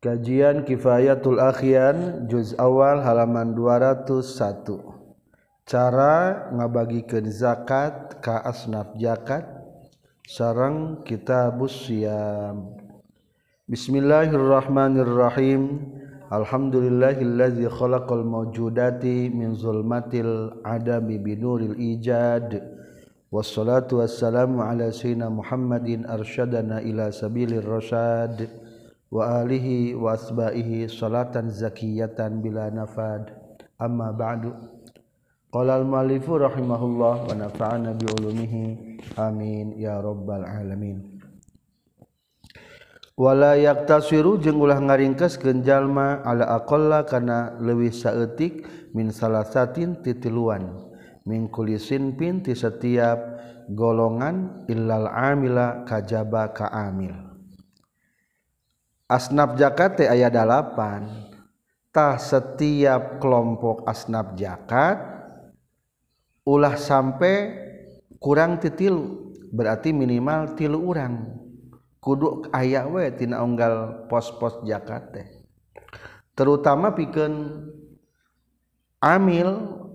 Kajian Kifayatul Akhian juz awal halaman 201. Cara ngabagikan zakat ka asnaf zakat sareng kitabus siam. Bismillahirrahmanirrahim. Alhamdulillahillazi khalaqal mawjudati min zulmatil adami binuril ijad. Wassalatu wassalamu ala sayyidina Muhammadin arsyadana ila sabilir rasyad. Wa alihi wa asba'ihi salatan zakiyatan bila nafad. Amma ba'du. Qala al muallifu rahimahullah wa nafa'ana bi ulumihi. Amin ya rabbal alamin. Wala yaktasiru jeung ulah ngaringkeskeun jalma ala aqalla kana leuwih saeutik min salasatin titiluan min kulisin pin ti setiap golongan illal amila kajaba ka amil asnaf zakat teh aya 8 tah setiap kelompok asnaf zakat ulah sampai kurang titil berarti minimal tilu orang kudu aya we tina unggal pos-pos zakat teh. Terutama pikeun amil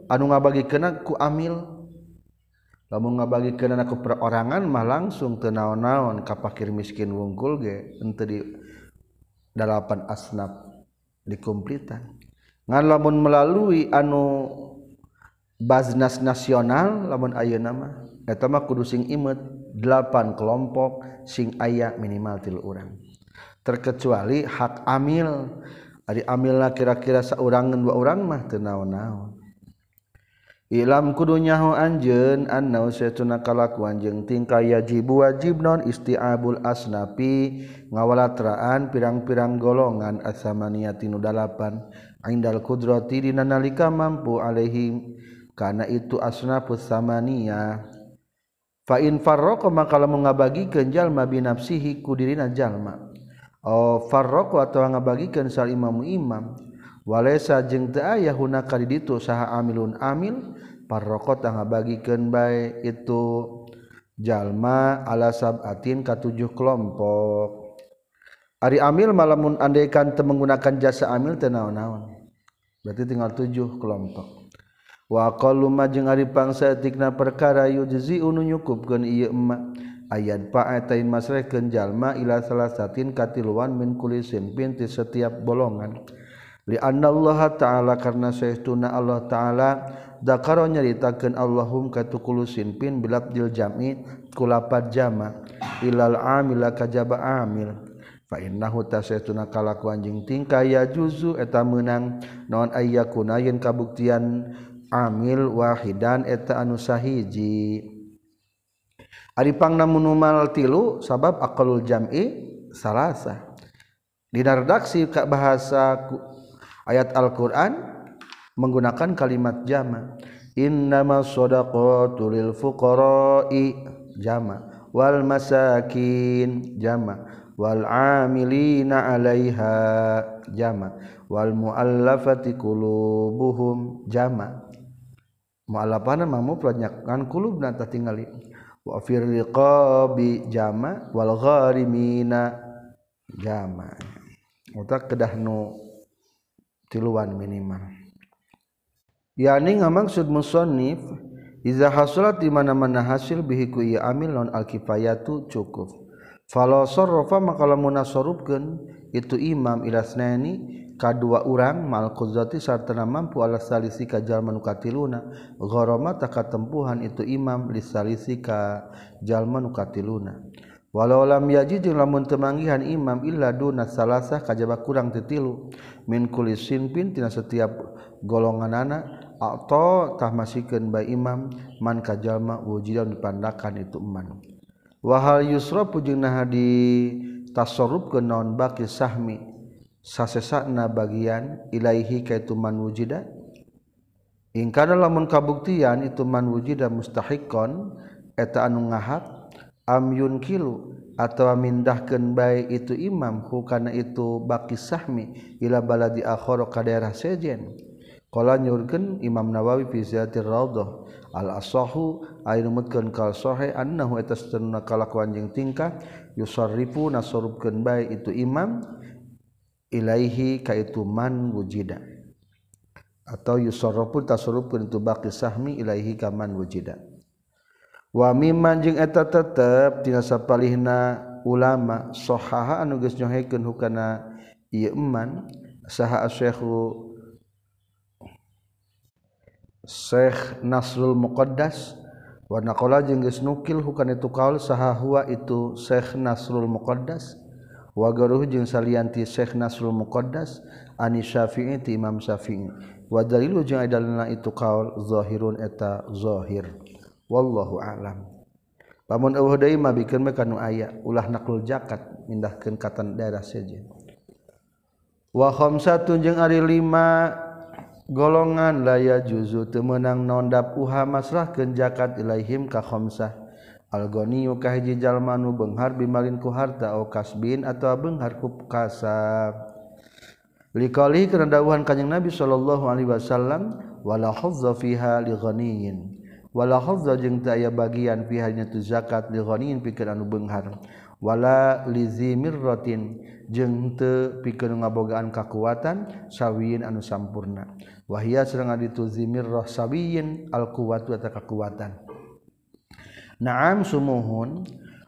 anu ngabagikeunna ku amil. Lamun ngabagikeunna ku perorangan mah langsung teu naon-naon ka fakir miskin wungkul ge henteu di delapan asnaf dikumplitan ngan lamun melalui anu baznas nasional lamun ayeuna nama eta mah kudu sing imet delapan kelompok sing aya minimal tilu urang. Terkecuali hak amil. Ari amilna kira-kira saurangan dua orang mah teu naon-naon. Ilam kudunya anjeun anna saytuna kalakuan jeung tingkah yajib wajib non isti'abul asnafi ngawalatraan pirang-pirang golongan asamania tinu dalapan. Indal kudrati dina nalika mampu alaihim kana itu asnafus samania. Fa in farraqa maka lamun ngabagikeun jalma binafsihi ku dirina jalma. Oh farraqa atawa ngabagikeun sal imamu imam walesa jeung teu aya hunaka di ditu saha amilun amil parrokot tangga bagikeun bae itu. Jalma ala sabatin ka tujuh kelompok. Ari amil malamun andaikan teu menggunakan jasa amil teu naon-naon. Berarti tinggal tujuh kelompok. Wa aqallu ma jeung ari pangsa tikna perkara yujzi unu nyukupkeun ieu emak ayat pa'atai masrehkeun jalma ila salasatin katiluan min kulisin pinti setiap bolongan Allah ta'ala karena sayahtuna Allah ta'ala dakaro nyaritakeun Allahum katukulu sinpin bilabdil jam'i kulapat jama ilal amila kajaba amil. Fa innahu tasaytuna kalakuan jeung tingkah ya juzu eta meunang naon ayyakuna yen kabuktian amil wahidan eta anu sahiji. Ari pangnamun tilu sabab aqalul jam'i salasa. Dina redaksi ka bahasa ayat Al-Quran menggunakan kalimat jama. Innama sodaqatu lil fuqara'i. Jama. Wal masakin. Jama. Wal amilina 'alaiha. Jama. Wal muallafati qulubuhum. Jama. Muallafana mamu pelanyakan kulubna tah tingali. Wa fir riqabi jama. Wal gharimina. Jama. Utak kedah nu tiluan minimal. Yakni ngamaksud musonif iza hasulat di mana-mana hasil bihiku iya amil non alkifayatu cukup. Falau sorrofa maka lamun nasorupkeun itu imam ilasnani kadua urang mal qudrati sartana mampu ala salisi ka jalma nu katiluna. Gharama takatempuhan itu imam lisalisi ka jalma nu katiluna. walau lam yaji jeung lamun teu manggihan imam illa duna salasah kajaba kurang tetilu min kulli sinpin tina setiap golonganana atau tah masikeun bae imam man kajalma wujudan dipandakan itu man wahal yusrafu jeung nah di tasarruf ke naon baki sahmi sasesana bagian ilaihi kaitu man wujida? Ingkana lamun kabuktian itu man wujida mustahiqon eta anu ngahak amyun kilu atau mindahkan baik itu imam ku karena itu baki sahmi ila baladi akhoro ka daerah sejen. Kala nyurgen Imam Nawawi fi ziyatir raudhah al asahu ayeuna mutkeun kal sahih annahu eta satunna kalakuan jeung tingkah yusarrifu nasarubkeun bae itu imam ilaihi ka itu man wujida. Atau yusarrafu tasarrufkeun itu baqi sahmi ilaihi ka man wujida. wamimanjing eta tetep tinasapalihna ulama sohaha anuges nyohekeun hukana ieu iman saha asyekhu Syekh Nasrul Muqaddas wa naqala jeung geus nukil hukana itu kaul saha huwa itu Syekh Nasrul Muqaddas wa garuh jeung salianti Syekh Nasrul Muqaddas ani Syafi'i ti Imam Syafi'i. Wa dalilu jeung adalna itu kaul zahirun eta zahir. wallahu alam. Pamun eueuh deui mah bikeun mah kanu aya ulah naklul zakat mindahkeun ka daerah sejen wa khamsatun jeung ari lima golongan laya juzu temenang nondap uha masrahkeun zakat ilaihim ka khamsah. Algoniyu ka hiji jalma nu beunghar bimalin ku harta au kasbin atawa beunghar ku kasab liqali karena dawuhan kanjeng Nabi sallallahu alaihi wasallam wala hazza fiha li ghaniyin wala hafza jeung teu aya bagian pihaknya tu zakat li ghanin pikeun anu beunghar wala li zimirratin jeung teu pikeun ngabogaan kakuatan sawiyin anu sampurna. Wahia sareng ditu zimirrah sawiyin al quwwatu eta kakuatan. Naam sumuhun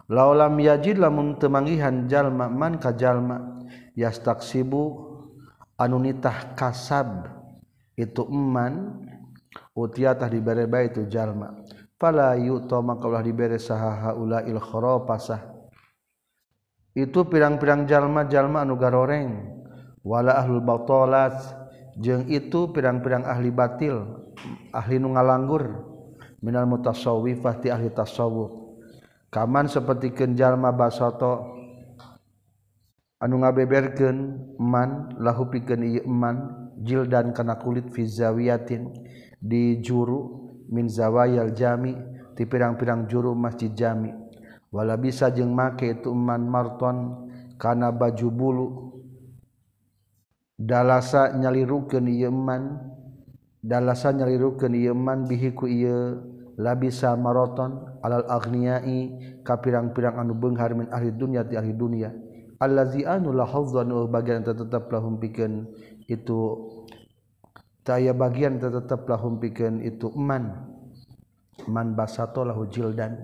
laulam yajid lamun temanggihan jalma man ka jalma yastaksibu anu nitah kasab itu eman utiatah dibereba itu jalma. Fala yu'ta makalah dibere saha haula il khurafasah. Itu pirang-pirang jalma-jalma anu garoreng. Wala ahlul batalat. Jeung itu pirang-pirang ahli batil ahli nu ngalanggur. Minal mutasawwifah ti ahli tasawuf kaman seperti jalma basoto anu ngabeberkeun man lahu pikeun ieu man jildan kana kulit fi zawiyatin. di juru min zawayal jami di pirang-pirang juru masjid jami. Wala bisa jeng make itu man marton kana baju bulu. Dalasa nyalirukeun yeman dalasa nyalirukeun yeman bihiku bihi ieu labisa maraton alal agniai ka pirang-pirang anu beunghar min ahli dunya ti ahli dunya. Allazi anu la hazzan bagian tetep lahum pikeun itu taya bagian tetep lahum pikeun itu eman man basato lahu jildan.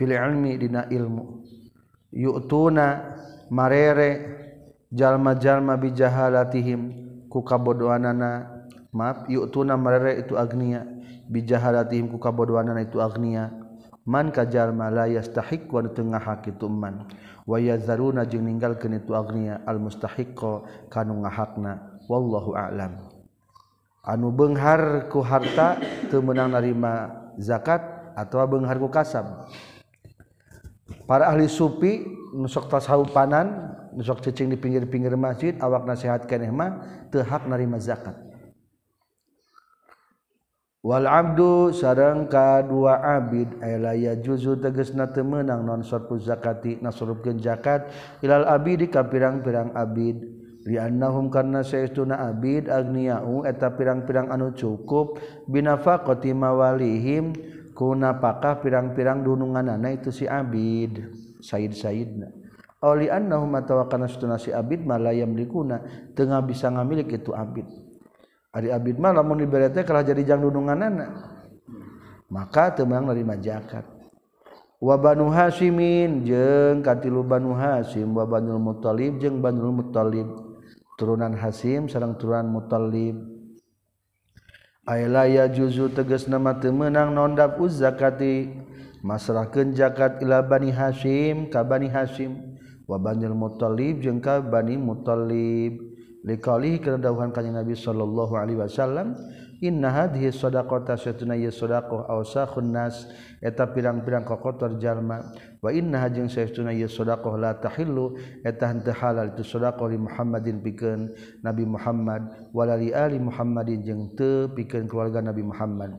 Ilmi dina ilmu. Yuktuna marere jalma-jalma bijahalatihim ku kabodohanana maaf yuktuna marere itu agnia. Bijahalatihim ku kabodohanana itu agnia. Man kajalma la yastahiq wa tengah hak itu man. Wa yazaruna jeung ninggalkeun itu agnia. Al mustahiqo kanu ngahakna. Wallahu a'lam anu Bengharku harta temenang narima zakat atau Bengharku kasab para ahli supi nusok tasahupanan nusok cicing di pinggir-pinggir masjid awak nasihat kenehma tehak narima zakat. Wal abdu sarang kadua abid ayla juzu tegesna temenang non sorpu zakati nasurupkeun zakat. Ilal abidi ka pirang-pirang abid. Riannahum karena sayauna Abid Agniau eta pirang-pirang anu cukup binafa kotimawalihim kuna pakah pirang-pirang dunungan anak itu si Abid Said Saidna Oli oh, annahum atawa kana sayauna si Abid malayam likuna tengah bisa ngamilik itu Abid. Ari Abid mah lamun dibere teh kalah jadi jang dunungan anak maka temang nerima zakat. Wa Banu Hasimin jeung katilu Banu Hasim wa Banul Muthalib jeung Banul Muthalib turunan Hasim sareng turunan Muthalib Aila ya juzu teges nama temenang nondap uz zakati. Masrahkeun zakat ila Bani Hasyim ka Bani Hasyim wa Banil Muthalib jeung ka Bani Muthalib liqali kana dawuhan kanjeng Nabi sallallahu alaihi wasallam inna hadhihi shadaqata satuna ya sadaqah aw sakhun nas eta pirang-pirang kokotor jalma. Wa inna jeung satuna ya sadaqah la tahillu eta henteu halal itu sadaqah li Muhammadin pikeun Nabi Muhammad wala li ali Muhammadin jeung teu pikeun keluarga Nabi Muhammad.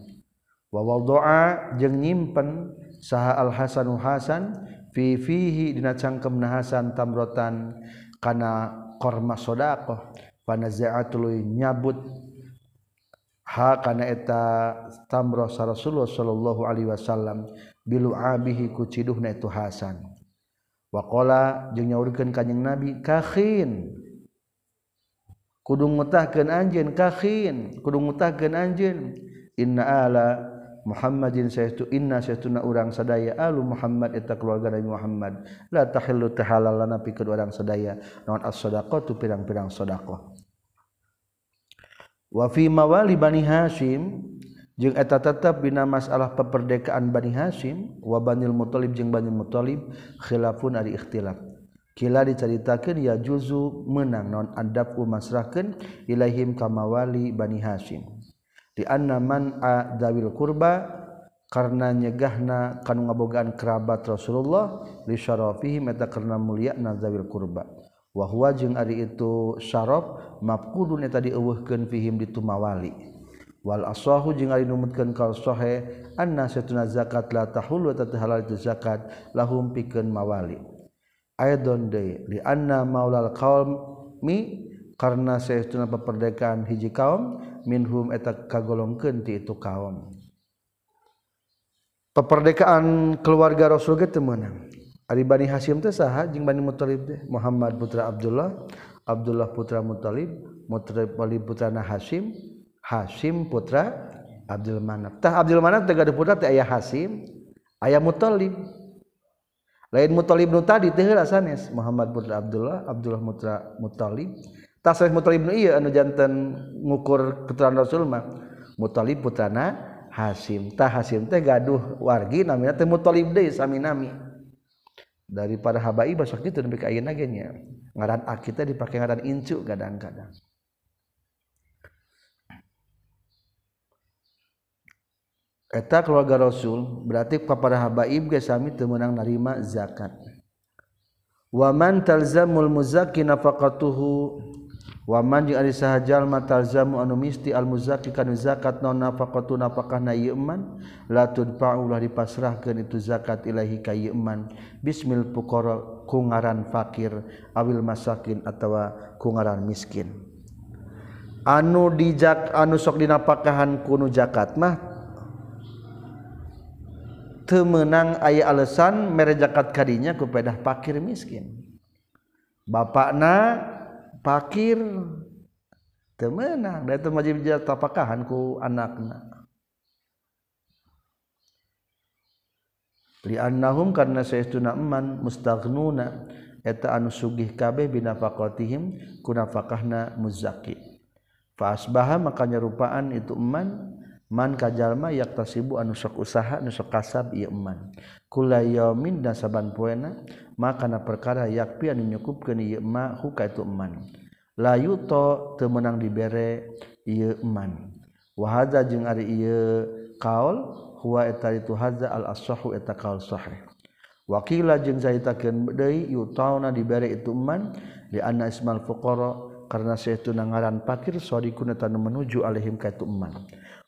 Wa wadaa jeung nyimpen saha Al Hasanu Hasan fi fihi dina cangkem Hasan tamrotan kana korma sadaqah panazaatul nyabut ha kana eta tamroh Rasulullah sallallahu alaihi wasallam bilu abihi ku ciduhna itu Hasan. Waqala jeung nyaurkeun kanjing Nabi kakhin. Kudu ngutahkeun anjeun kakhin. Kudu ngutahkeun anjeun inna ala Muhammadin saytu inna saytuna urang sadaya alu Muhammad eta keluarga Nabi Muhammad. La tahillu tahalal lana pikeun urang sadaya. Naon as-shadaqatu pirang-pirang sedekah wafi mawali Bani Hasyim jeung eta tetap bina masalah peperdekaan Bani Hasyim wa Banil Muthalib jeung Banil Muthalib khilafun ari ikhtilaf kila diceritakeun ya juzu menang non adab umasrahkeun ilaihim kamawali Bani Hashim. di anna man dawil kurba karena nyegahna kanu ngabogaan kerabat Rasulullah li syarafihi meta karena mulia na nazawil kurba wahwa jeung ari itu syaraf mafqudun eta dieuweuhkeun fihim di tumawali wal asahu jeung ari numutkeun kal sahih anna satuna zakat la tahulu eta halal itu zakat lahum pikeun mawali. Aidon de li anna maulal qaumi karena saytuna peperdekaan hiji kaum minhum eta kagolongkeun ti itu kaum. Peperdekaan keluarga rasul ge teu meunang. Ari Bani Hasyim teh saha jeung Bani Muthalib teh? Muhammad putra Abdullah Abdullah putra Muthalib Muthalib putra Hasyim Hasyim putra Abdul Manaf tah Abdul Manaf teh gaduh putra teh aya Hasyim aya Muthalib lain Muthalib nu tadi teh heula sanes Muhammad putra Abdullah Abdullah putra Muthalib tah sanes Muthalib nu ieu anu janten ngukur keturunan Rasul mah Muthalib putrana Hasyim tah Hasyim teh gaduh wargi namina teh Muthalib deui sami-nami. Daripada habai nepi ka ayeuna ge nya ngaran akid teh dipake ngaran incu kadang-kadang. Eta keluarga Rasul berarti kepada habaib ge sami teu meunang narima zakat. Wa man talzamul muzakki nafaqatuhu waman jeung ari sahajalma talzamu anu misti al muzaki kana zakat non nafaqatu nafaqah na yeman la tunfa'u dipasrahkeun itu zakat ilahi ka yeman bismil fuqara ku ngaran fakir awil masakin atawa ku ngaran miskin. Anu dijak anu sok dinapakahan kunu zakat mah? Teu meunang aya alasan mere zakat kadinya ku pedah fakir miskin. Bapakna pakir temenang dan itu wajib tapakahan ku anakna. Li annahum karena saestuna eman mustaghnuna eta anu sugih kabeh binafaqatihim kunafaqahna muzaki. Fa asbaha maka nyerupaan itu eman man kajalma yaktasibu anu sok usaha anu sok kasab ieu eman. kula yaumin dan saban poena maka na perkara yakpi anu nyukupkeun ieu ma huka itu eman. La yuto teu meunang dibere ieu eman. Wa hadza jeung ari ieu kaul huwa eta itu hadza al ashahu eta kaul sahih. Wakila jeung zaitakeun deui yutauna dibere itu eman li anna ismal fuqara karena saytuna ngaran fakir sadiqun eta menuju alaihim ka itu eman.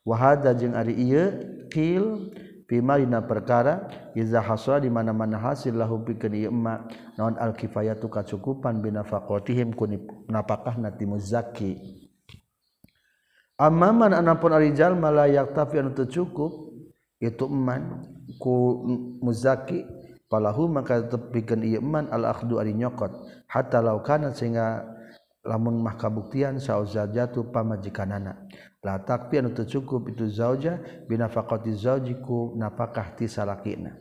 Wa hadza jeung ari ieu qil Pimalina perkara iza hasra di mana-mana hasil lahu pikeun ieu emma naon al kifayatu kacukupan binafaqatihim ku napakah nati muzaki. Amman anapun ari jalma la yaktafi anu teu cukup itu eman ku muzaki falahu maka tetep pikeun ieu eman al akhdu ari nyokot. Hatta sehingga lamun mah kabuktian sauzajatu pamajikanana. La takpian untuk cukup itu zauja binafaqati zaujiku napakah ti salakina.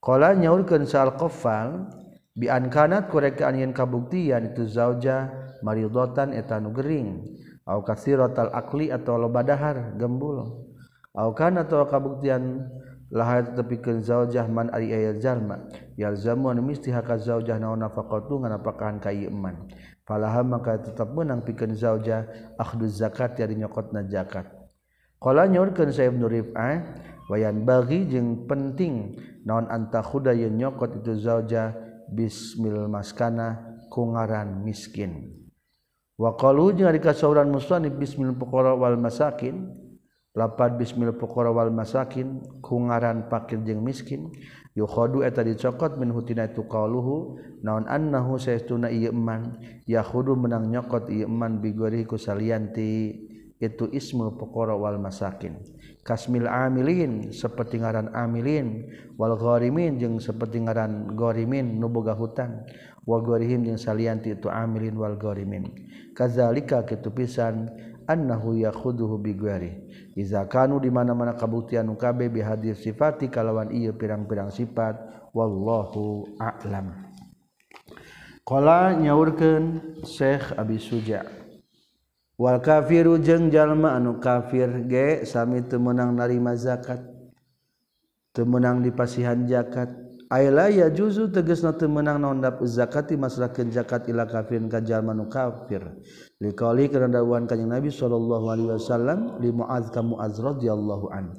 Qala nyaurkeun sal qaffal bi an kanat kurekaan yen kabuktian itu zauja maridotan eta nu gering. Au katsiratal akli atau lobadahar gembul. Au kana atau kabuktian lahat tepikeun zaujah man ari aya jalma yalzamu an misti hakaz zaujah naon nafaqatu nganapakahan ka ieu man falaha maka tetap menang pikeun zauja akhdu zakat ya nyokotna zakat. Qala nyorkeun saya Ibnu Rif'ah wayan bagi jeung penting naon anta khuda yen nyokot itu zauja bismil maskana kungaran miskin. Wa qalu jeung ari kasauran musannif bismil fuqara wal masakin lapad bismil fuqara wal masakin kungaran fakir jeung miskin yukhodu eta dicokot min hutina itu qauluhu naon annahu saestuna ieu eman. Yakhudu menang nyokot ieu eman bigori ku salianti itu ismu perkara wal masakin. Kasmil amilin seperti ngaran amilin. Wal gharimin jeung seperti ngaran gharimin nu boga hutang wa gharihim jeung salianti itu amilin wal gharimin. Kazalika kitu pisan annahu yakhuduhu bigwari. Iza kanu di mana-mana kabuktian kabe bi hadir sifati kalawan ieu pirang-pirang sifat wallahu a'lam. Qala nyaurkeun Syekh Abi Suja. Wal kafiru jeung jalma anu kafir ge sami teu meunang narima zakat teu meunang dipasihan zakat Ayla ya juzu teges na teu meunang naondap zakati masrakeun zakat ila kafirin ka jalma nu kafir. Liqauli karena dawuhan kanjing Nabi sallallahu alaihi wasallam li Muaz ka Muaz radhiyallahu an.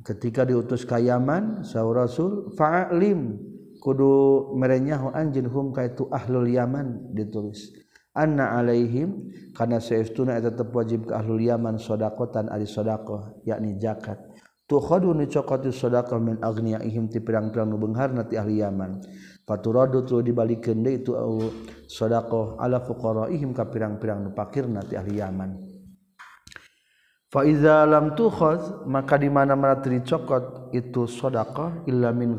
Ketika diutus ka Yaman Rasul fa'alim kudu merenyahu anjeun hum ka itu ahlul Yaman ditulis. Anna alaihim kana saestuna eta tetep wajib ka ahlul Yaman sedaqatan ari sedekah yakni zakat tukhadu ni cokot sedekah min agniyaihim ti pirang-pirang nu beungharna ti ahli Yaman. Faturadu tu dibalikeun deui itu sedekah ala fuqaraihim ka pirang-pirang nu fakirna ti ahli Yaman. Fa iza lam tukhaz maka di mana-mana teu dicokot itu sedekah illa min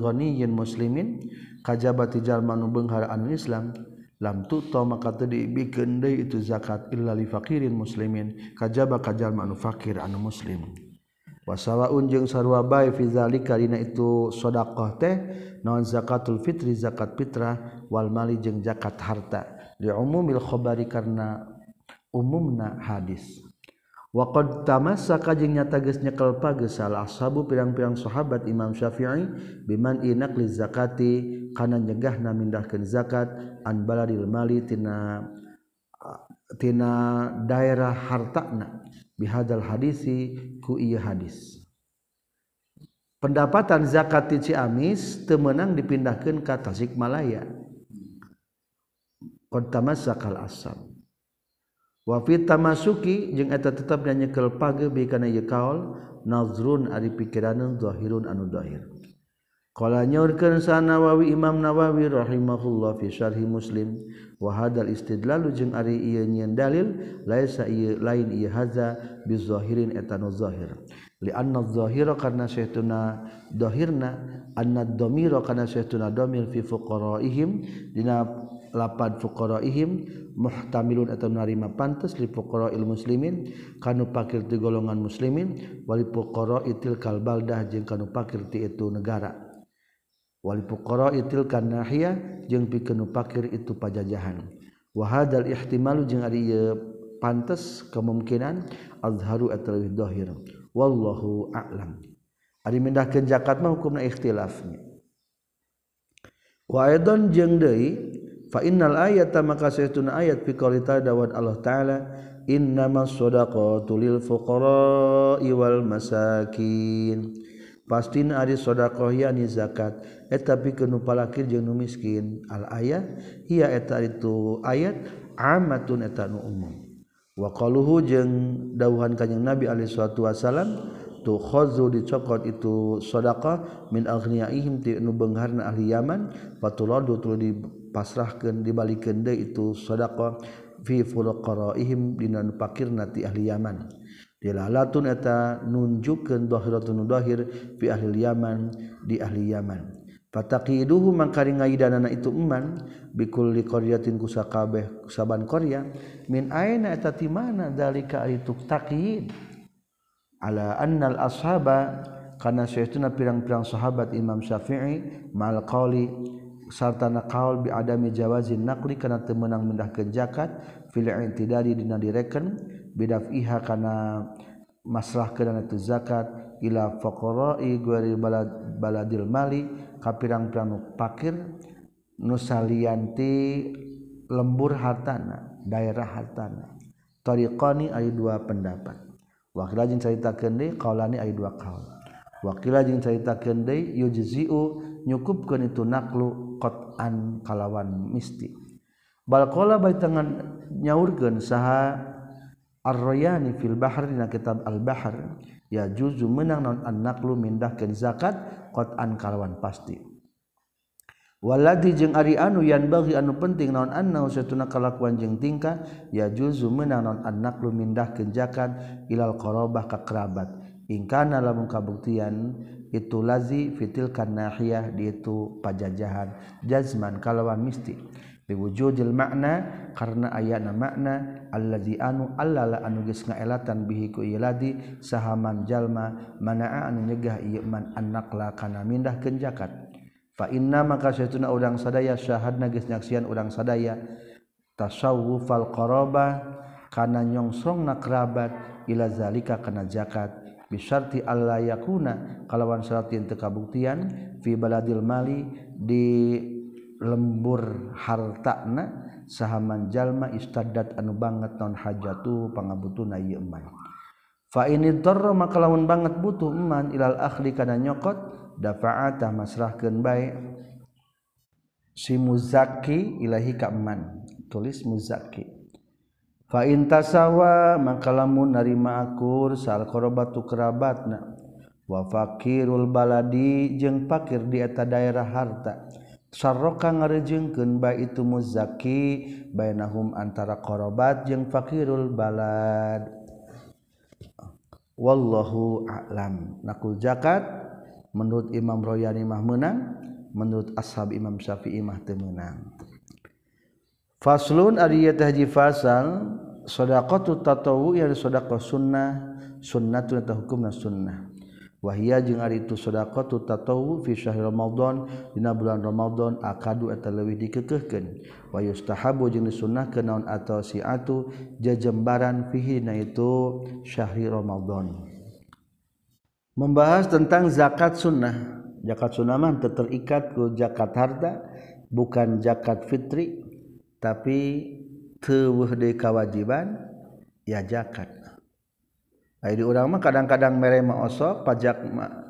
muslimin kajabati jalma nu anu Islam lam tuto maka teu dibikeun deui itu zakat illa li faqirin muslimin kajaba ka jalma fakir anu muslim wasawa unjung sarwa bay fizali karina itu sodakoh teh non zakatul fitri zakat fitrah wal mali jeng zakat harta. Li umumil khobari karena umumna hadis. Waqad tamassaka jeung nyata geus nyekel pageus al ashabu pirang-pirang sahabat Imam Syafi'i biman inak li zakati kana nyegahna mindahkeun zakat an baladil mali tina tina daerah hartana. Bihadal hadisi ku iya hadis. Pendapatan zakat di Ciamis temenang dipindahkan ke Tasikmalaya pertama zakal asam wafit tamasuki jeung eta tetap nyanyekel page bi kana ieu kaol nazrun ari pikiranun zahirun anu zahir. Qala nyaurkeun sanawawi Imam Nawawi rahimahullah fi syarhi Muslim wa hadal istidlalu jeung ari ieu nyieun dalil laisa ieu lain ieu hadza bizahirin eta nu zahir. Li anna zahira karna syaituna zahirna anna dhamira karna syaituna dhamir fi fuqaraihim dina lapad fuqaraihim muhtamilun atau narima pantas li fuqara'il muslimin kanu pakir ti golongan muslimin wali fuqara'itil kalbaldah jeung kanu pakir ti itu negara. Wali fuqara'i tilkan nahiyah jeung pikeun pakir itu pajajahan. Wa hadzal ihtimalu jeung ari pantas kemungkinan azharu atau dhahir wallahu a'lam. Ari mindahkeun zakat mah hukumna ikhtilafnya. Wa aidan jeung deui innal ayat maka saytuna ayat fi qouli dawad Allah taala innamas shadaqatu lil fuqara'i wal masakin pastina ari sodaqohyani zakat. Eh, eta pikeun palakir jeung nu miskin. Al ayat ieu eta itu ayat amatun eta nu umum. Wa qaluhu jeung dawuhan kanjing Nabi alaihi salatu wasalam tu khazu dicokot itu sedekah min aghniyaihim ti nu beungharna ahli Yaman patuladu tuluy dipasrahkeun dibalikeun deui itu sedekah fi fuqaraihim dina nu pakirna ti ahli Yaman. Dilalatun eta nunjukkeun dhahiratun dhahir fi ahli Yaman di ahli Yaman. Fataqiduhu mangkari ngaidanana itu eman bikulli qaryatin kusakabeh saban qarya min aina eta ti mana dalika itu taqid ala annal ashaba kana saytuna pirang-pirang sahabat Imam Syafi'i mal qauli sartana kaul bi adami jawazin naqli kana teu meunang mendahkeun zakat fil i'tidali dina direken bidafiha kana masrah kana tu zakat. Ila faqara'i ghairi balad baladil mali ka pirang-pirang pakir nusalianti lembur hartana daerah hartana. Tariqani aya dua pendapat. Wakila jeung caritakeun deui qaulani aya dua kaul wakila jeung caritakeun deui yujzi'u nyukupkeun itu naklu qat'an kalawan misti. Bal qala bait tangan nyaurkeun saha ar-rayani fil bahr dina kitab al-bahr ya juzu menang non an-naqlu mindahkeun zakat qat'an kalawan pasti. Waladi jeung ari anu yan bagi anu penting naon anna satuna kalakuan jeung tingkah ya juzu menang non an-naqlu mindahkeun zakat ilal qarabah ka kerabat. Ingkana lamun kabuktian itu lazi fitil kanahiyah di itu pajajahan jazman kalawan mistik biwujudil makna karena ayana makna allazi anu allala anu geus ngaelatan bihi ku iladi sahaman jalma manaa anu nyegah ieu man annaqla kana mindahkeun jakat fa inna maka saytuna urang sadaya syahadna geus nyaksian urang sadaya tasawwufal qaraba kana nyongsongna kerabat ila zalika kana zakat. Bisyarti alla yakuna kalawan syarat teu kabuktian fi baladil mali di lembur hartakna sahaman jalma istadat anu banget non hajatu pangabutuna ieu eman fa ini darra maka lamun banget butuh eman ilal akhli kana nyokot dafa'ata masrahkeun bae. Si muzaki ilahi ka eman tulis muzaki tasawa makalamun narimakur salqobatu kerabatna. Wafakirul baladi jeung pakir dieta daerah harta sarroka ngarejengkeun ba itu muzaki bainahum antara qarabat jeung fakirul balad. Wallahu a'lam. Nakul zakat menurut Imam Royani mah menang menurut ashab Imam Syafi'i mah teu menang faslun ari haji fasal sedekah tatawwu yang sedekah sunnah sunnatun eta hukumna sunnah. Wahia jeung ari itu shadaqatu tatawu fi syahr ramadan. Dina bulan ramadan akadu eta leuwih dikekehkeun. Wa yustahabu jeung disunnahkeun naon atau siatu jajembaran fihi na itu syahri ramadan. Membahas tentang zakat sunnah. Zakat sunnah mah terikat ku zakat harta bukan zakat fitri tapi de kawajiban ya zakat di orang mah kadang-kadang mere mah osok pajak mah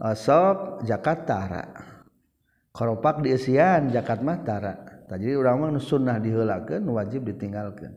osok jakat tara koropak di isian jakat mah tara. Jadi orang mah sunnah diheulakeun wajib ditinggalkan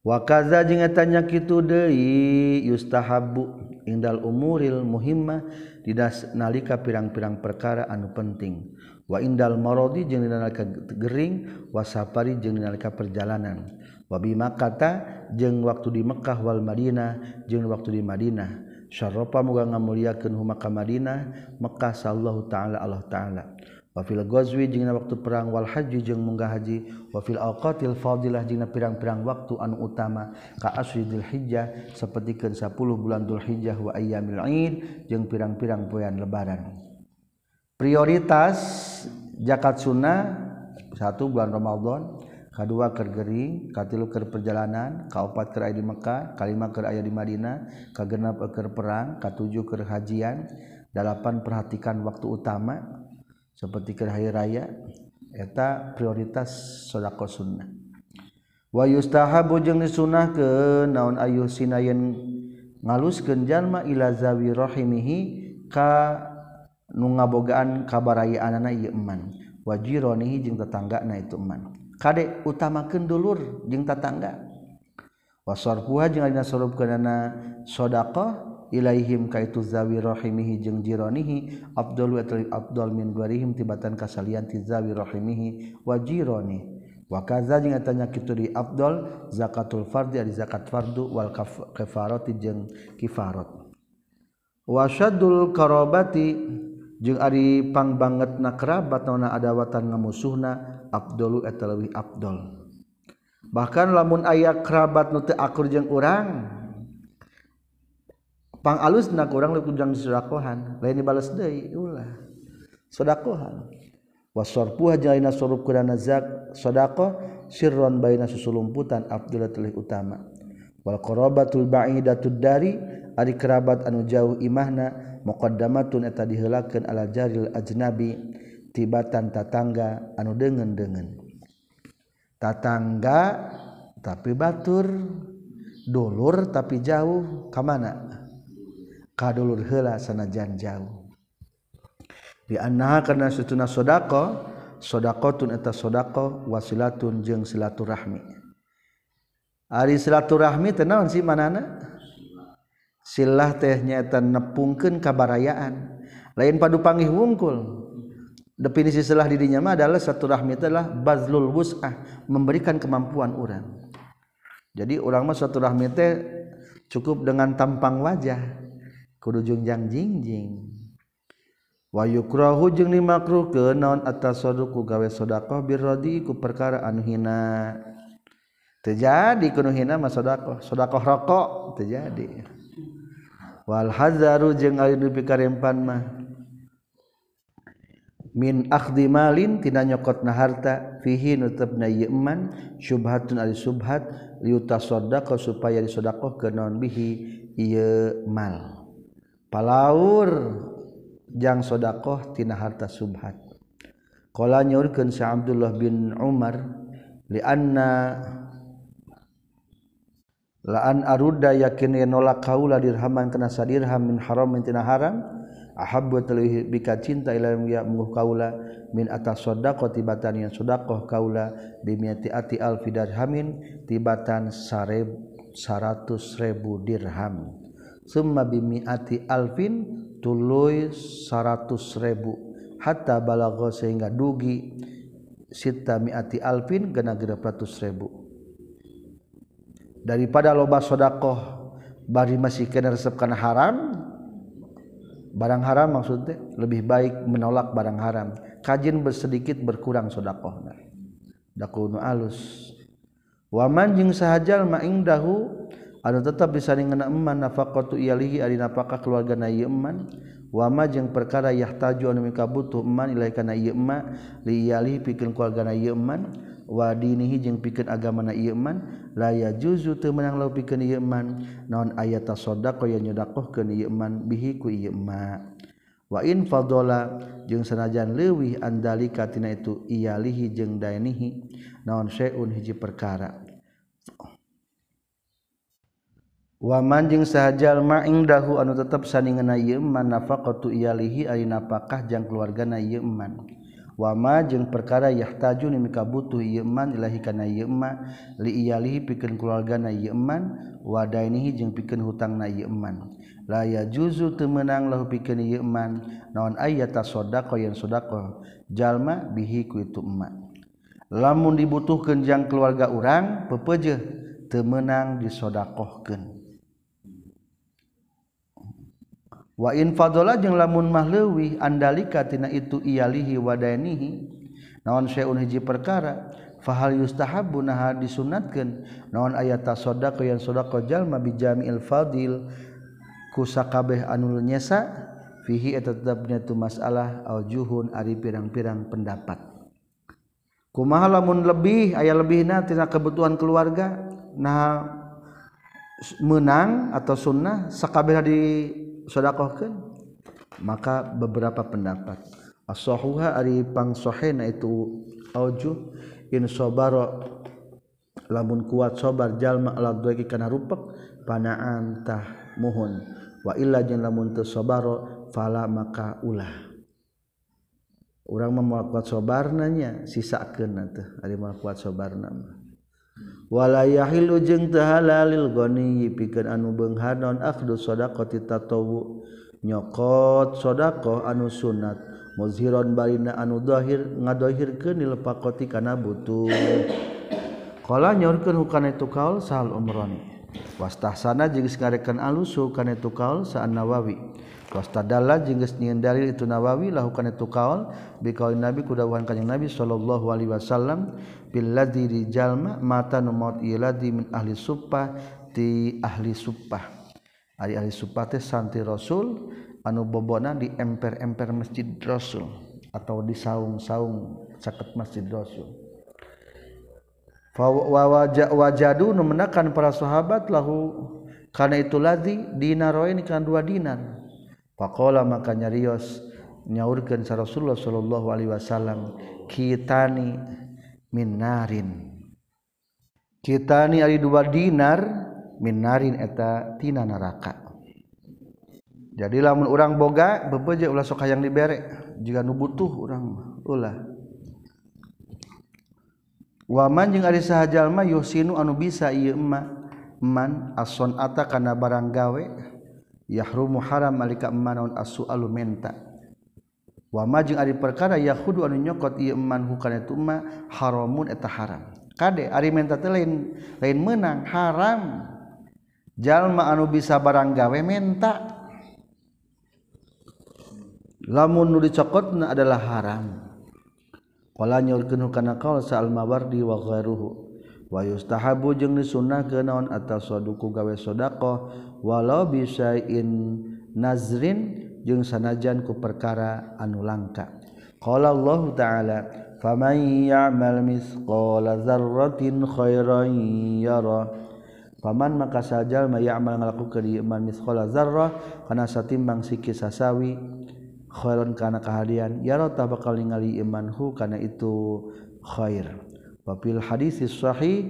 wa kaza jeung eta nya kitu deui yustahabu indal umuril muhimmah didas nalika pirang-pirang perkara anu penting. Wa indal maradi jeung dina nalika gering wa safari jeung nalika perjalanan. wabi makata jeng waktu di Mekkah wal Madinah jeng waktu di Madinah. Syaropa muga ngamuliakeun huma ka Madinah Mekkah sallallahu taala Allah taala. Wafil Gozwi jingna waktu perang wal haji jeung munggah haji. Wafil awqatil fadilah jingna pirang-pirang waktu anu utama. Ka asri dzul hijjah sapertikeun 10 bulan dzul hijjah wa ayyamil id jeung pirang-pirang poean lebaran. Prioritas zakat sunnah satu bulan Ramadan. Kedua kergering katilu ker perjalanan kaopat ker di Mekah kalima ker aya di Madinah kagenap ker perang katujuh ker hajian delapan perhatikan waktu utama seperti ker hari raya eta prioritas sodako sunnah. Wa yustahabu jeung disunah ke naon ayu sinayen ngaluskeun jalma ila zawi rahimihi ka ngabogaan kabaraya anakman wajironihi tetangga na ituman Kadek utama dulur jeng tatangga. Wasarfuha jeung adina sorupkeunana sodako ilaihim kaitu zawi rahimihi jeng jironihi abdul atli abdul min dwarihim tibatan kasalian ti zawi rahimihi wa jironi. Wa kaza jeung di abdul zakatul fardi adi zakat fardu wal kafarati jeng kifarot. Wasyadul karobati jeung ari pangbanget na kerabat nona adawatan ngamusuhna Abdul etetawi Abdul. Bahkan lamun ayah kerabat nuti akur jeng orang pang alus na kurang lu kujang sodakohan lain dibalas deh ulah sodakohan. Wasorpu hajalina sorup kurana zak sodako sirron bayna susulumputan Abdullah telih utama. Wal korobatul ba'idatud dari ari kerabat anu jauh imahna muqaddamatun eta dihelakeun ala jaril ajnabi. tibatan tatangga anu dengen dengen tatangga tapi batur dulur tapi jauh ke mana? Ka dulur heula sanajan jauh. Di annaha karena setuna sodako sodakotun eta sodako wasilatun jeng silaturahmi. Ari silaturahmi tenawan sih manana? Silah tehnya eta nepungkeun kabarayaan. Lain padu panggih wungkul. definisi selah dirinya mah adalah satu rahmi adalah bazlul wus'ah memberikan kemampuan orang. Jadi orang mah satu rahmi teh cukup dengan tampang wajah. Kudu jungjang jingjing. Wa yukrahu jeung dimakruhkeun naon at-tasadduqu gawe sedekah birradi ku perkara anu hina. Teu jadi kudu hina mah sedekah sedekah rokok teu jadi. Wal hazaru jeung ari nepi karempan mah. min akhdi malin tina nyokot na harta fihi nutupna yeman syubhatun ali subhat liuta sodako supaya disedekah ke non bihi ieu mal. Palaur jang sedekah tina harta subhat Kala nyaurkeun sa Abdullah bin Umar li anna la an aruda yakin nolak kaula dirhaman kana sadirham min haram min tina haram bika cinta kaula min atas sodaqoh tibatan yang sudaqoh kaula bimiati-ati alfidar hamin tibatan sareb 100 ribu dirham. Summa bimiati alfin tuluy 100 ribu. Hatta balago sehingga dugi sita miati alfin gena ratus ribu. Daripada loba sodakoh bari masih kena resepkan haram barang haram maksudnya? Lebih baik menolak barang haram. Kajin bersedikit berkurang sodakoh dakunu alus. Waman jing sahajal ma'ing dahu anu tetap bisa ngena eman nafaqatu iyalihi ari napakah keluarga na ieu eman. Wama jeung perkara yahtaju anu mika butuh eman ilahi kana ieu ema li iyalihi pikeun keluarga na ieu eman. Wa dinihi jeung pikeun agama na ieu eman la yajuzu teu meunang law pikeun ieu eman naon aya tasaddaq yang nyodakohkeun ieu eman bihi ku ieu emak wa in fadala jeung sanajan leuwih andalika tina itu iyalihi jeung dainihi. Naon syai'un hiji perkara. Wa man jeung sahajal ma indahu anu tetep saningeuna ieu eman nafaqatu iyalihi ari napakah jang keluargana ieu eman wama jeung perkara yahtaju ni mika butuh yeman ilahi kana yema liiyalihi pikeun keluarga na yeman wadainihi jeung pikeun hutang na yeman. La ya juzu temenang lahu pikeun yeman naon ayata sodako yang sodaqo jalma bihi ku itu emak. Lamun dibutuhkeun jang keluarga urang pepeje temenang disodakohkeun. wa in fadala jeung lamun mah leuwih andalika tina itu iyalihi wadainihi naon syai'un hiji perkara? Fahal yustahabbu nah disunatkeun. Naon aya tasaddaqah yang sedekah jalma bi jami'il fadil? Ku sakabeh anu nyesa fihi eta tetepna tu masalah au juhun ari pirang-pirang pendapat. Kumaha lamun lebih aya lebihna tina kebutuhan keluarga nah menang atau sunnah sakabeh di sodakohkan maka beberapa pendapat. As-sahuha ari pangsohena itu aujuh in sobaro lamun kuat sobar jalma ala dueki kana rupek panaan tah muhun wa illa jeung lamun teu sobaro fala maka ulah. Urang mah kuat sobarna nya sisakeun teh ari mah kuat sobarna mah wala yahilu jeung tahala lil ghani pikeun anu beunghar naon akhdu shadaqati tatawu. Nyokot shadaqah anu sunat. Muzhiron barina anu dhahir ngadohirkeun lil paqati kana butuh qala nyorkeun hukana itu kaul sahal umroni. Wastahsana jeung ngarekan alusu kana itu kaul sa nawawi. Wastadalla jeung geus nyieun dalil itu nawawi lahukan itu kaul bi kaulin nabi kudawan kanjing nabi sallallahu alaihi wasallam billadzi di jalma mata nu maut ieu ladzi min ahli suppah ti ahli suppah. Ari ahli suppah teh santi rasul anu bobona di emper-emper masjid rasul atau di saung-saung caket masjid rasul. Fa wajadu nu menakan para sahabat lahu karena itu ladzi dinaroin kan dua dinar Pakola maka nyarios nyaurkan sa Rasulullah sallallahu Alaihi Wasallam kitani minarin. Kitani ari dua dinar minarin eta tina neraka. Jadi lamun orang boga bebeje ulah sok hayang dibere jika nu butuh orang ulah. Waman jeung ari sahajalma yusinu anu bisa ieu emak man ason ata kana barang gawe yahrumu haram malika emman as-su'alu menta. Wa ma jeung ari perkara yahudu anu nyokot ieu emman hukana itu ma haramun eta haram. Kade ari menta teh lain lain meunang haram. Jalma anu bisa barang gawe menta. Lamun nu dicokotna adalah haram. Qala nyaurkeun kana qaul sa'al mawardi wa ghairuhu. wayustahabu jeung disunnah kenaon atas soduku gawe sodako walau bisain nazrin jeung sanajan ku perkara anu langka. Qala Allah ta'ala faman ya'mal misqala dzarratin khairan yara. Paman maka sajal mayamal ngalaku ke iman misqala zarrah kana satimbang siki sasawi khairan kana kahadian yara ta bakal ningali iman hu kana itu khair. papil hadis Sahih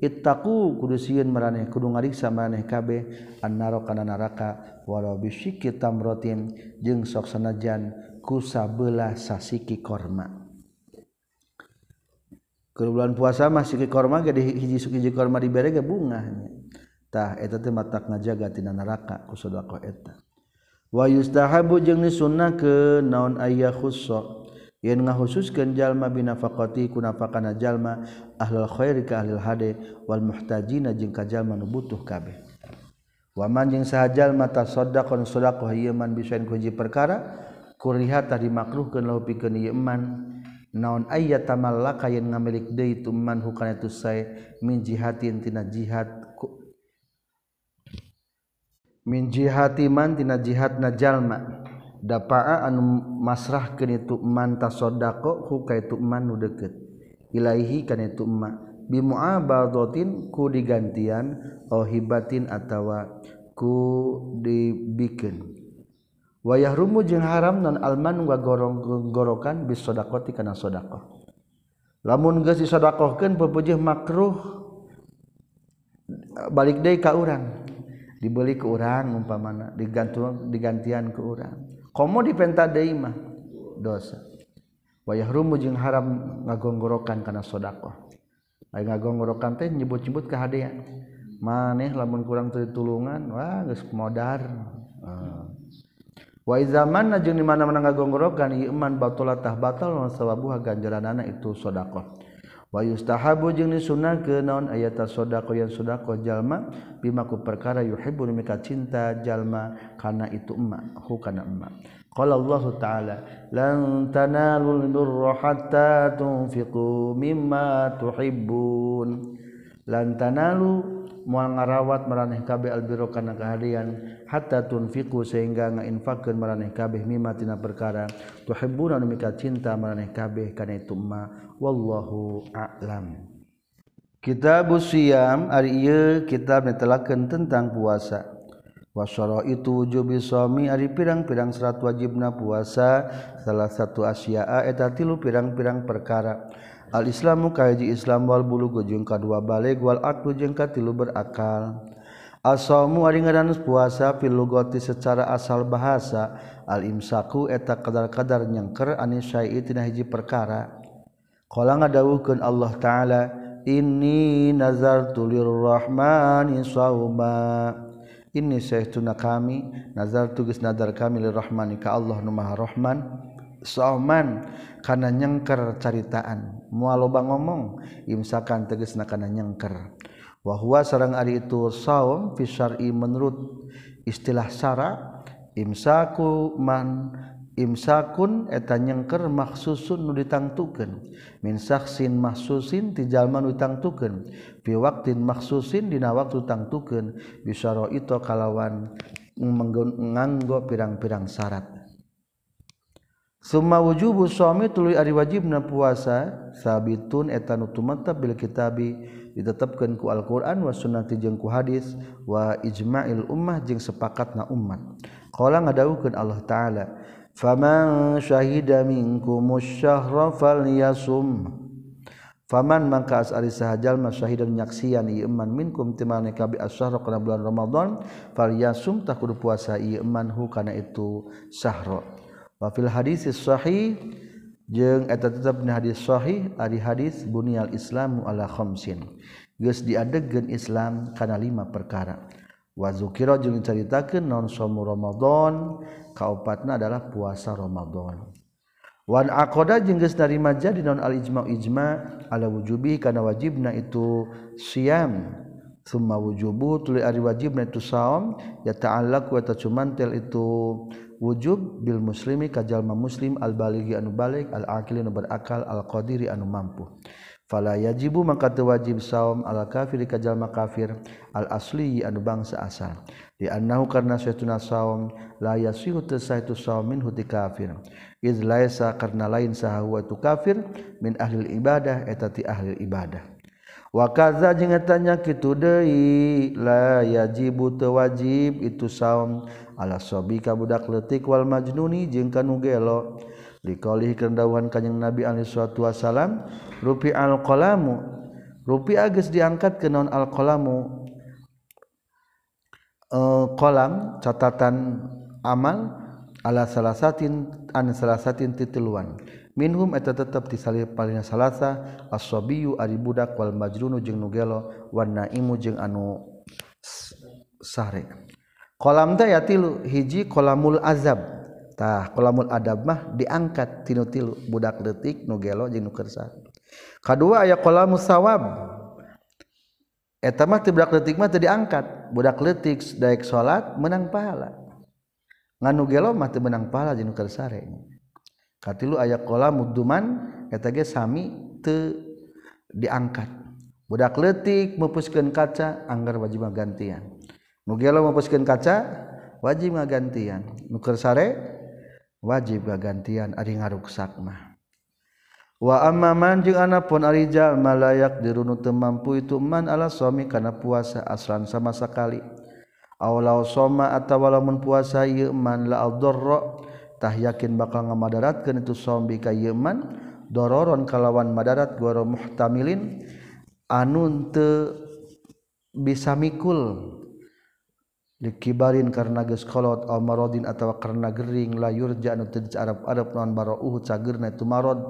ittaqu kudu sieun maraneh kudu ngariksa maraneh kabeh annaro kana neraka walau bisyiki tamratin jeung sok sanajan ku sabelah sasiki korma. Keur bulan puasa mah siki korma ge hiji hiji korma dibere ge bunga tah eta teh matak ngajaga tina neraka ku sedekah eta. Wa yustahabu jeung sunnah ke naon aya khusuk yen ngahususkeun jalma binafaqati kunafakana jalma ahlul khairi ka ahlil hade wal muhtajina jeung ka jalma nu butuh kabeh. Waman jeung saha jalma tasaddaqon sadaqah ieu man bisaen kunci perkara kuriha tadi makruhkeun lahu pikeun ieu man. Naon ayat tamallaka yen ngamilik deui tu man hukana itu sae min jihatin tina jihad min jihati man tina jihad na jalma. dapa'a anu masrah ke itu man sodako huka itu man nu deukeut. Ilaihi kan itu ma. Bi ku digantian au hibatin atawa ku dibikin. Wayah rumu jeung haram non alman wa gorong gorokan bis sadaqati kana sodako lamun geus disadaqahkeun peupeujeuh makruh balik deui ka urang. Dibeli ke urang umpamana digantung digantian ke urang. komo dipenta deui mah? Dosa. Wayah rumu jeung haram ngagonggorokan kana sedekah lain ngagonggorokan teh nyebut-nyebut kahadean maneh lamun kurang teu tulungan wah geus modar. Uh. wa zaman jeung di mana-mana ngagonggorokan ieu iman batulatah batal wa sawabuha ganjaranana itu sedekah wayustahabu jeung disunahkeun naon aya sodako yang sodako jalma bima ku perkara yuhibbu mika cinta jalma kana itu emak hu kana emak. Qala Allah taala lan tanalul birra hatta tunfiqu mimma tuhibbun. Lan tanalu moal ngarawat maraneh kabeh albirra kana kahadian hatta tunfiqu sehingga ngainfakkeun maraneh kabeh mimma tina perkara. Tuhibbuna anu mika cinta maraneh kabeh kana itu emak wallahu a'lam. Kitab siam ari ieu kitab netelakeun tentang puasa. Wasara itu wujubi suami ari pirang-pirang syarat wajibna puasa. Salah satu asya'a eta tilu pirang-pirang perkara al-islamu kaji Islam wal bulugu jeung kadua balik wal aqlu jeung katilu berakal. Asalmu ari ngaranus puasa fil lugati secara asal bahasa. Al imsaku eta kadar-kadar nyengker anis syai'i tina hiji perkara. Qala ngadawuhkeun Allah taala inni nazartu lirrahmani sauma ini saytuna kami nazartu geus nadar kami lirrahmani ka Allah nu maha rahman. soman karena nyengker caritaan. Mual loba ngomong imsakan teges na karena nyengker wahwa sarang ari itu saum fisari menurut istilah sara imsaku man imsakun eta nyengker maksusun nu ditangtukeun. Min saksin mahsusin ti jalma nu ditangtukeun. Fi waqtin maksusin dina waktu tangtukeun. Bisyara itu kalawan nganggo pirang-pirang syarat. Summa wujubu suami tulu ari wajibna puasa sabitun etan utumatab bil kitabi ditetapkan ku Al-Quran wa sunnati jeung ku hadis wa ijma'il ummah jeung sepakatna umat. Qala ngadawukeun Allah Ta'ala Faman syahida minkum syahra falyasum Faman mangka asari sahajal mas syahidan nyaksian ieu iman minkum timane kabi asyhara kana bulan Ramadan falyasum tak kudu puasa ieu iman hu kana itu syahra wa fil hadis Sahih jeung eta tetep dina hadis Sahih ari hadis bunyal Islamu ala khamsin. Geus diadegkeun Islam kana lima perkara. Wa zukira jeung caritakeun non somu Ramadan kaopatna adalah puasa Ramadan. Wan aqada jeung geus narima jadi non al ijma ijma ala wujubi kana wajibna itu siam. summa wujubu tuli ari wajibna itu saum ya ta'allaq wa tacumantil itu wujub bil muslimi kajalma muslim al baligi anu balik al aqili anu berakal al qadiri anu mampu. Fala yajibu maka teu wajib saum al kafir kajalma kafir al asli anu bangsa asal. Di annahu karna saytuna saum la yasihu tasah itu saum min huti kafir. Iz laisa karna lain saha wa tu kafir min ahli ibadah eta ti ahli ibadah. wakaza jengetanya kitu Dei la yajibu tewajib itu saum. Ala sobi kabudak letik wal majnuni jeung kanu gelo. Dikolih kendauhan kanyang Nabi alaihi suatu wasalam rupi alqalamu. Rupi agus diangkat ke non alqalamu. E, uh, kolam catatan amal ala salasatin an salasatin titiluan. minhum eta tetep tisalib palingnya salasa as-sabiyu ari budak wal majrunu jeung nu gelo wan naimu jeung anu sahre kolam teh ya tilu hiji kolamul azab. Tah kolamul adab mah diangkat tinu tilu budak leutik nu gelo jeung nu kersa. Kadua aya kolamus sawab. Eta mah teu budak leutik mah teu diangkat. Budak leutik daek salat menang pahala. Nganu gelo mah teu menang pahala jeung nu kersare katilu aya kola muduman eta ge sami teu diangkat. Budak letik mepuskan kaca anggar wajib gantian nu mepuskan kaca wajib gantian nuker sare wajib gantian ari ngaruksak mah. Wa amma man jeung ana pun arijal malayak dirunu teu mampu itu man ala suami kana puasa asran sama sekali aw soma atau walaupun puasa ieu man la adarra tah yakin bakal ngamadaratkeun itu sombi ka yeman dororon kalawan madarat goro muhtamilin. Anu teu bisa mikul. Dikibarin karena geus kolot al maradin atawa karena gering la yurja anu teu arab arab non barauh cageurna itu marad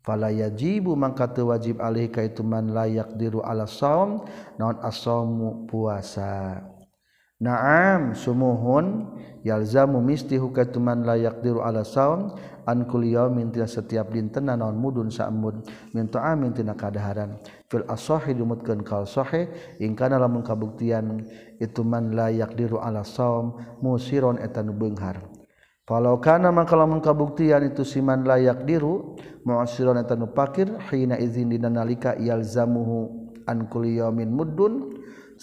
fala yajibu mangka teu wajib alih ka itu man layak diru ala saum. Non asamu puasa. Naam sumuhun. Yalzamu misti hukatuman layak diru ala saum. An kulli yaumin tina setiap dintena naon mudun sa'mud min ta'amin tina kadaharan. Fil asahi dumutkeun kal sahih ing kana lamun kabuktian itu man layak diru ala saum musiron eta nu beunghar Falau kana maka lamun kabuktian itu siman layak diru mu'siron eta nu pakir hina izin dina nalika yalzamuhu an kulli min muddun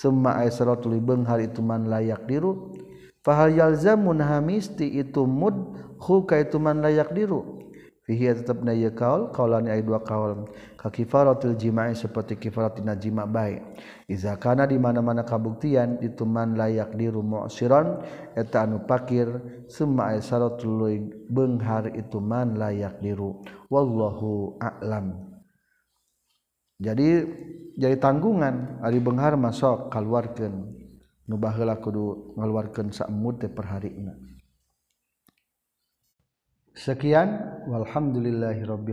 summa aisarat libeung hal itu man layak diru. Fahal yalzamun hamisti itu mud hu ka itu man layak diru. Fihi tetapna ye kaul kaulani ai dua kaul. Ka kifaratul jima'i seperti kifaratina jima' baik. Iza kana di mana-mana kabuktian itu man layak diru mu'siran eta anu pakir. Summa aisarat libeung hal itu man layak diru. Wallahu a'lam. jadi jadi tanggungan Ari Benghar masuk keluarkan nubah kudu ngaluarkeun saemud per hari sekian walhamdulillahirabbil